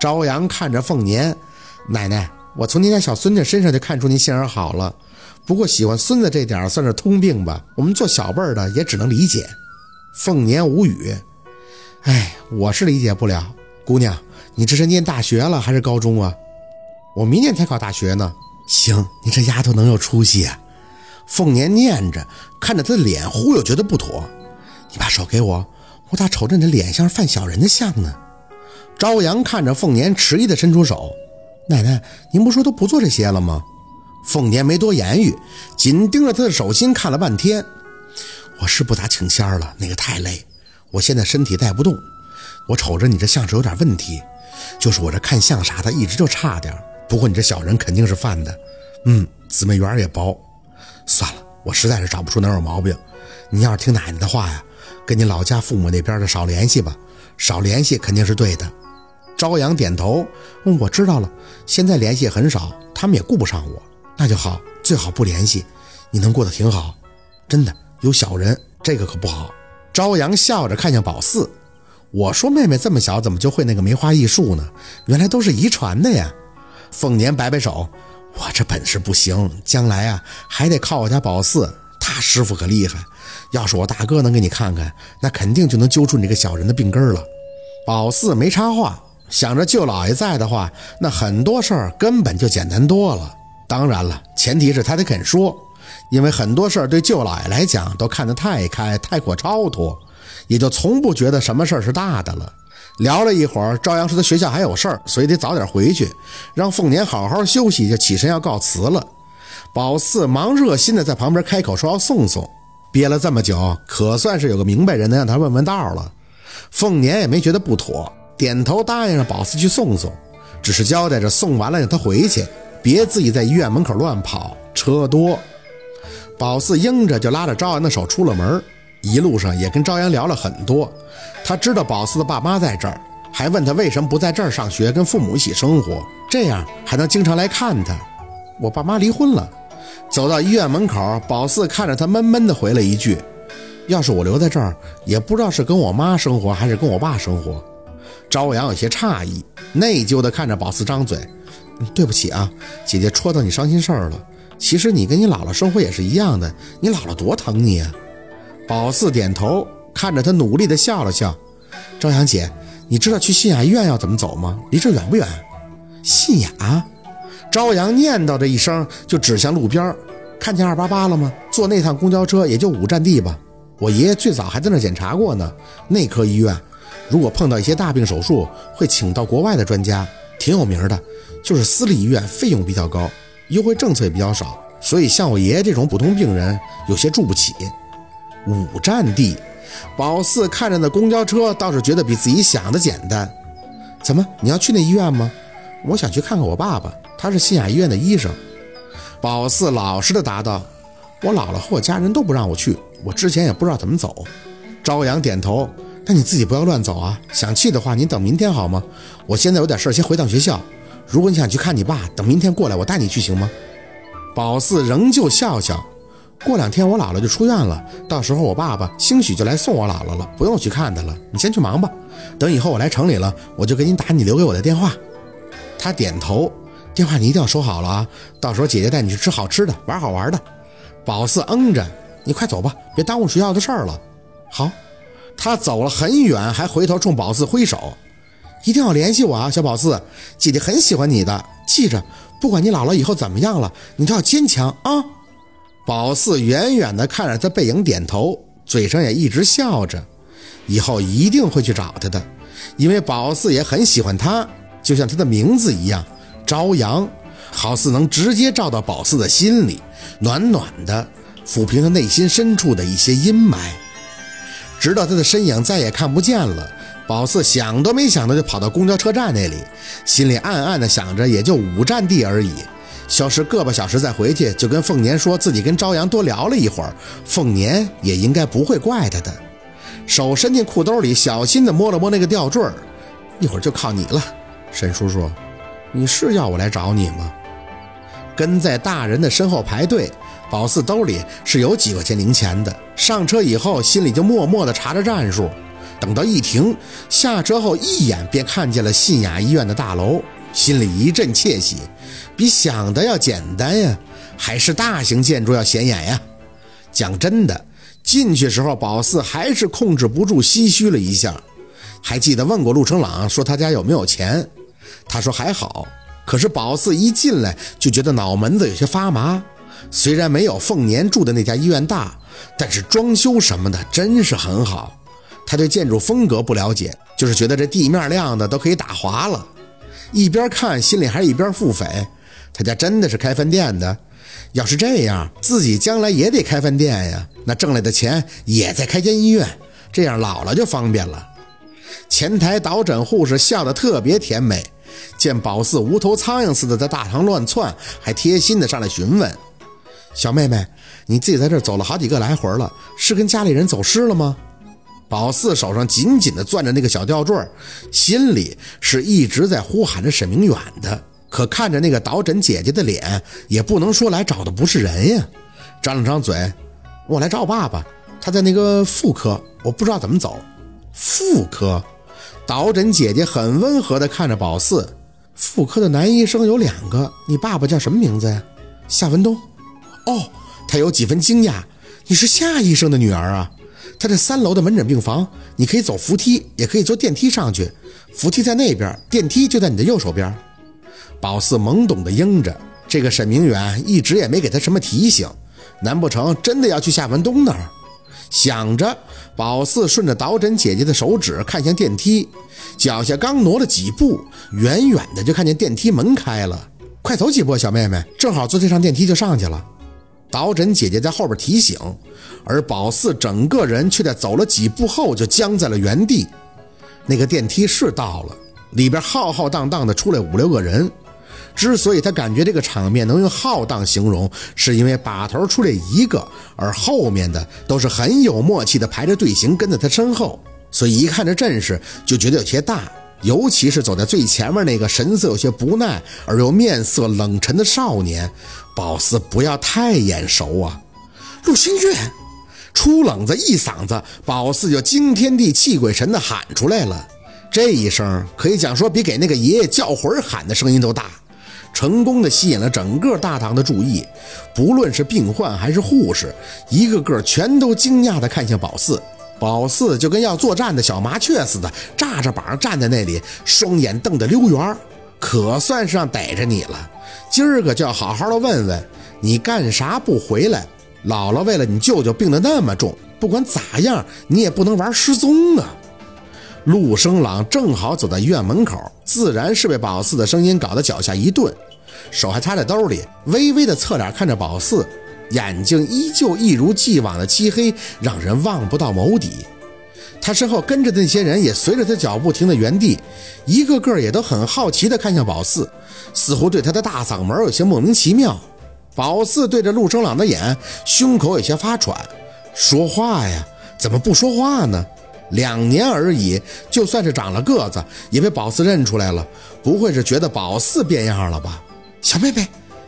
朝阳看着凤年，奶奶，我从您家小孙家身上就看出您性儿好了，不过喜欢孙子这点算是通病吧，我们做小辈儿的也只能理解。凤年无语，哎，我是理解不了。姑娘，你这是念大学了还是高中啊？我明年才考大学呢。行，你这丫头能有出息啊！凤年念着，看着他的脸，忽悠觉得不妥。你把手给我，我咋瞅着你的脸像是犯小人的相呢？朝阳看着凤年，迟疑的伸出手：“奶奶，您不说都不做这些了吗？”凤年没多言语，紧盯着他的手心看了半天。我是不咋请仙了，那个太累，我现在身体带不动。我瞅着你这相是有点问题，就是我这看相啥的一直就差点。不过你这小人肯定是犯的，嗯，姊妹缘也薄。算了，我实在是找不出哪有毛病。你要是听奶奶的话呀，跟你老家父母那边的少联系吧，少联系肯定是对的。朝阳点头，嗯，我知道了。现在联系很少，他们也顾不上我，那就好，最好不联系。你能过得挺好，真的。有小人，这个可不好。朝阳笑着看向宝四，我说妹妹这么小，怎么就会那个梅花易数呢？原来都是遗传的呀。凤年摆摆手，我这本事不行，将来啊还得靠我家宝四，他师傅可厉害。要是我大哥能给你看看，那肯定就能揪出你这个小人的病根了。宝四没插话，想着舅老爷在的话，那很多事儿根本就简单多了。当然了，前提是他得肯说。因为很多事儿对舅老爷来讲都看得太开、太过超脱，也就从不觉得什么事儿是大的了。聊了一会儿，朝阳说他学校还有事儿，所以得早点回去，让凤年好好休息，就起身要告辞了。宝四忙热心的在旁边开口说要送送，憋了这么久，可算是有个明白人能让他问问道了。凤年也没觉得不妥，点头答应让宝四去送送，只是交代着送完了让他回去，别自己在医院门口乱跑，车多。宝四应着，就拉着朝阳的手出了门。一路上也跟朝阳聊了很多。他知道宝四的爸妈在这儿，还问他为什么不在这儿上学，跟父母一起生活，这样还能经常来看他。我爸妈离婚了。走到医院门口，宝四看着他，闷闷地回了一句：“要是我留在这儿，也不知道是跟我妈生活，还是跟我爸生活。”朝阳有些诧异，内疚地看着宝四，张嘴：“对不起啊，姐姐戳到你伤心事儿了。”其实你跟你姥姥生活也是一样的，你姥姥多疼你啊！宝四点头，看着他努力的笑了笑。朝阳姐，你知道去信雅医院要怎么走吗？离这远不远？信雅？朝阳念叨着一声，就指向路边。看见二八八了吗？坐那趟公交车也就五站地吧。我爷爷最早还在那检查过呢。内科医院，如果碰到一些大病手术，会请到国外的专家，挺有名的。就是私立医院费用比较高。优惠政策也比较少，所以像我爷爷这种普通病人有些住不起。五站地，宝四看着那公交车，倒是觉得比自己想的简单。怎么，你要去那医院吗？我想去看看我爸爸，他是新雅医院的医生。宝四老实的答道：“我姥姥和我家人都不让我去，我之前也不知道怎么走。”朝阳点头：“但你自己不要乱走啊，想去的话，你等明天好吗？我现在有点事儿先回趟学校。”如果你想去看你爸，等明天过来，我带你去行吗？宝四仍旧笑笑。过两天我姥姥就出院了，到时候我爸爸兴许就来送我姥姥了，不用去看他了。你先去忙吧，等以后我来城里了，我就给你打你留给我的电话。他点头，电话你一定要收好了啊，到时候姐姐带你去吃好吃的，玩好玩的。宝四嗯着，你快走吧，别耽误学校的事儿了。好，他走了很远，还回头冲宝四挥手。一定要联系我啊，小宝四，姐姐很喜欢你的，记着，不管你姥姥以后怎么样了，你都要坚强啊！宝四远远地看着他背影，点头，嘴上也一直笑着，以后一定会去找他的，因为宝四也很喜欢他，就像他的名字一样，朝阳，好似能直接照到宝四的心里，暖暖的，抚平他内心深处的一些阴霾，直到他的身影再也看不见了。宝四想都没想到就跑到公交车站那里，心里暗暗的想着，也就五站地而已，消失个把小时再回去，就跟凤年说自己跟朝阳多聊了一会儿，凤年也应该不会怪他的。手伸进裤兜里，小心的摸了摸那个吊坠儿，一会儿就靠你了，沈叔叔，你是要我来找你吗？跟在大人的身后排队，宝四兜里是有几块钱零钱的，上车以后心里就默默的查着战术。等到一停，下车后一眼便看见了信雅医院的大楼，心里一阵窃喜，比想的要简单呀，还是大型建筑要显眼呀。讲真的，进去时候宝四还是控制不住唏嘘了一下，还记得问过陆成朗说他家有没有钱，他说还好。可是宝四一进来就觉得脑门子有些发麻，虽然没有凤年住的那家医院大，但是装修什么的真是很好。他对建筑风格不了解，就是觉得这地面亮的都可以打滑了。一边看心里还一边腹诽：他家真的是开饭店的。要是这样，自己将来也得开饭店呀，那挣来的钱也在开间医院，这样老了就方便了。前台导诊护士笑得特别甜美，见宝四无头苍蝇似的在大堂乱窜，还贴心的上来询问：“小妹妹，你自己在这走了好几个来回了，是跟家里人走失了吗？”宝四手上紧紧地攥着那个小吊坠，心里是一直在呼喊着沈明远的。可看着那个导诊姐姐的脸，也不能说来找的不是人呀。张了张嘴，我来找爸爸，他在那个妇科，我不知道怎么走。妇科，导诊姐姐很温和地看着宝四。妇科的男医生有两个，你爸爸叫什么名字呀？夏文东。哦，他有几分惊讶，你是夏医生的女儿啊？他这三楼的门诊病房，你可以走扶梯，也可以坐电梯上去。扶梯在那边，电梯就在你的右手边。宝四懵懂地应着，这个沈明远一直也没给他什么提醒，难不成真的要去夏文东那儿？想着，宝四顺着导诊姐姐的手指看向电梯，脚下刚挪了几步，远远的就看见电梯门开了。快走几步，小妹妹，正好坐这上电梯就上去了。导诊姐姐在后边提醒，而宝四整个人却在走了几步后就僵在了原地。那个电梯是到了，里边浩浩荡荡的出来五六个人。之所以他感觉这个场面能用浩荡形容，是因为把头出来一个，而后面的都是很有默契的排着队形跟在他身后，所以一看这阵势就觉得有些大。尤其是走在最前面那个神色有些不耐而又面色冷沉的少年，宝四不要太眼熟啊！陆星月，出冷子一嗓子，宝四就惊天地泣鬼神的喊出来了。这一声可以讲说比给那个爷爷叫魂喊的声音都大。成功的吸引了整个大堂的注意，不论是病患还是护士，一个个全都惊讶的看向宝四。宝四就跟要作战的小麻雀似的，炸着膀站在那里，双眼瞪得溜圆可算是让逮着你了。今儿个就要好好的问问你干啥不回来？姥姥为了你舅舅病得那么重，不管咋样，你也不能玩失踪啊！陆生朗正好走在医院门口，自然是被宝四的声音搞得脚下一顿，手还插在兜里，微微的侧脸看着宝四，眼睛依旧一如既往的漆黑，让人望不到眸底。他身后跟着的那些人也随着他脚步停在原地，一个个也都很好奇的看向宝四，似乎对他的大嗓门有些莫名其妙。宝四对着陆生朗的眼，胸口有些发喘，说话呀，怎么不说话呢？两年而已，就算是长了个子，也被宝四认出来了。不会是觉得宝四变样了吧？小妹妹，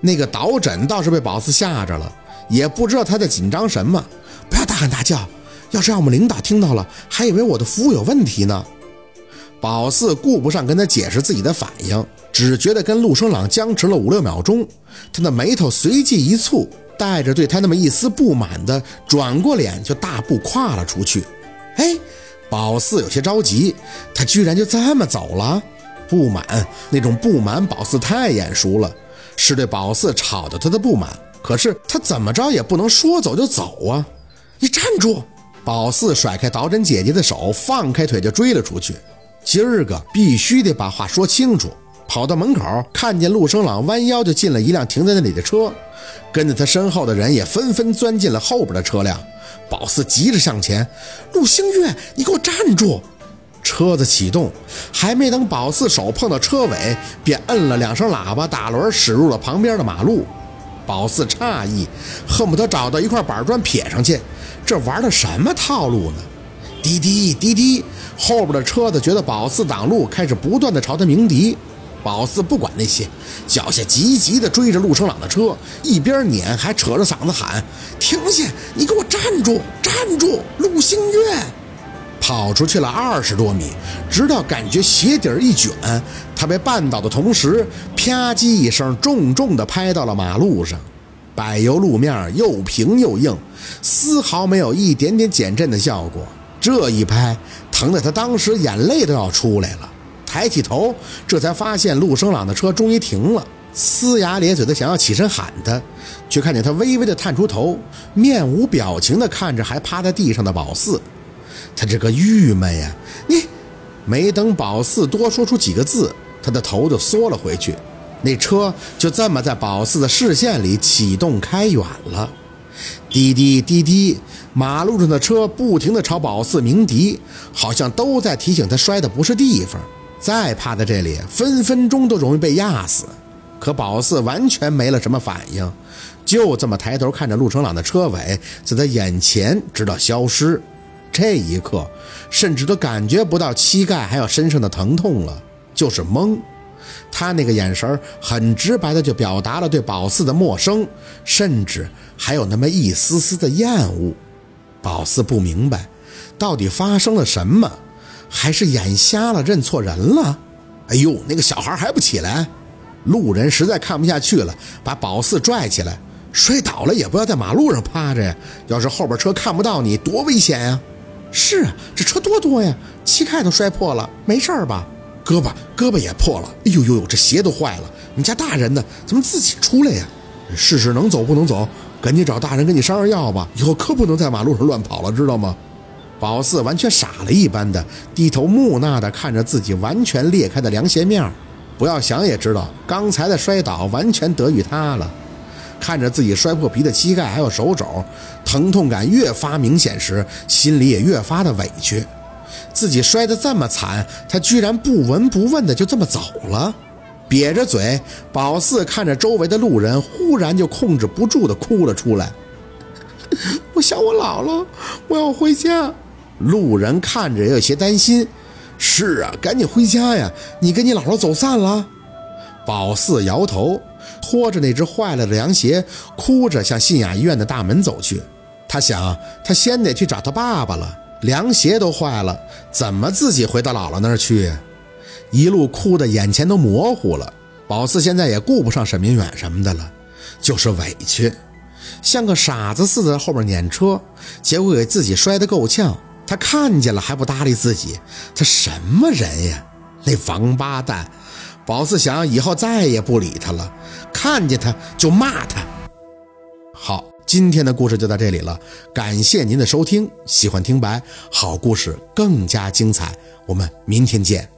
那个导诊倒是被宝四吓着了，也不知道他在紧张什么。不要大喊大叫，要是让我们领导听到了，还以为我的服务有问题呢。宝四顾不上跟他解释自己的反应，只觉得跟陆生朗僵持了五六秒钟，他的眉头随即一蹙，带着对他那么一丝不满的转过脸，就大步跨了出去。哎。宝四有些着急，他居然就这么走了？不满，那种不满，宝四太眼熟了，是对宝四吵的他的不满。可是他怎么着也不能说走就走啊！你站住！宝四甩开导诊姐姐的手，放开腿就追了出去。今儿个必须得把话说清楚。跑到门口，看见陆生朗弯腰就进了一辆停在那里的车，跟在他身后的人也纷纷钻进了后边的车辆。宝四急着向前，陆星月，你给我站住！车子启动，还没等宝四手碰到车尾，便摁了两声喇叭，打轮驶入了旁边的马路。宝四诧异，恨不得找到一块板砖撇上去，这玩的什么套路呢？滴滴滴滴，后边的车子觉得宝四挡路，开始不断的朝他鸣笛。宝四不管那些，脚下急急的追着陆生朗的车，一边撵还扯着嗓子喊：“停下！你给我站住！站住！陆星月！”跑出去了二十多米，直到感觉鞋底一卷，他被绊倒的同时，啪叽一声，重重地拍到了马路上。柏油路面又平又硬，丝毫没有一点点减震的效果。这一拍，疼得他当时眼泪都要出来了。抬起头，这才发现陆生朗的车终于停了，呲牙咧嘴的想要起身喊他，却看见他微微的探出头，面无表情的看着还趴在地上的宝四。他这个郁闷呀！你没等宝四多说出几个字，他的头就缩了回去。那车就这么在宝四的视线里启动开远了，滴滴滴滴，马路上的车不停地朝宝四鸣笛，好像都在提醒他摔的不是地方，再趴在这里，分分钟都容易被压死。可宝四完全没了什么反应，就这么抬头看着陆成朗的车尾在他眼前直到消失。这一刻，甚至都感觉不到膝盖还有身上的疼痛了，就是懵。他那个眼神很直白的就表达了对宝四的陌生，甚至还有那么一丝丝的厌恶。宝四不明白，到底发生了什么，还是眼瞎了认错人了？哎呦，那个小孩还不起来！路人实在看不下去了，把宝四拽起来，摔倒了也不要在马路上趴着呀，要是后边车看不到你，多危险呀！是啊，这车多多呀，膝盖都摔破了，没事儿吧？胳膊胳膊也破了，哎呦呦呦，这鞋都坏了。你家大人呢？怎么自己出来呀？试试能走不能走，赶紧找大人跟你商量药吧。以后可不能在马路上乱跑了，知道吗？宝四完全傻了一般的低头木讷的看着自己完全裂开的凉鞋面，不要想也知道，刚才的摔倒完全得于他了。看着自己摔破皮的膝盖还有手肘，疼痛感越发明显时，心里也越发的委屈。自己摔得这么惨，他居然不闻不问的就这么走了，瘪着嘴。宝四看着周围的路人，忽然就控制不住的哭了出来。我想我姥姥，我要回家。路人看着也有些担心。是啊，赶紧回家呀！你跟你姥姥走散了？宝四摇头，拖着那只坏了的凉鞋，哭着向信雅医院的大门走去。他想，他先得去找他爸爸了。凉鞋都坏了，怎么自己回到姥姥那儿去？一路哭的眼前都模糊了。宝四现在也顾不上沈明远什么的了，就是委屈，像个傻子似的在后面撵车，结果给自己摔得够呛。他看见了还不搭理自己，他什么人呀？那王八蛋！宝四想以后再也不理他了，看见他就骂他。好。今天的故事就到这里了，感谢您的收听。喜欢听白好故事更加精彩，我们明天见。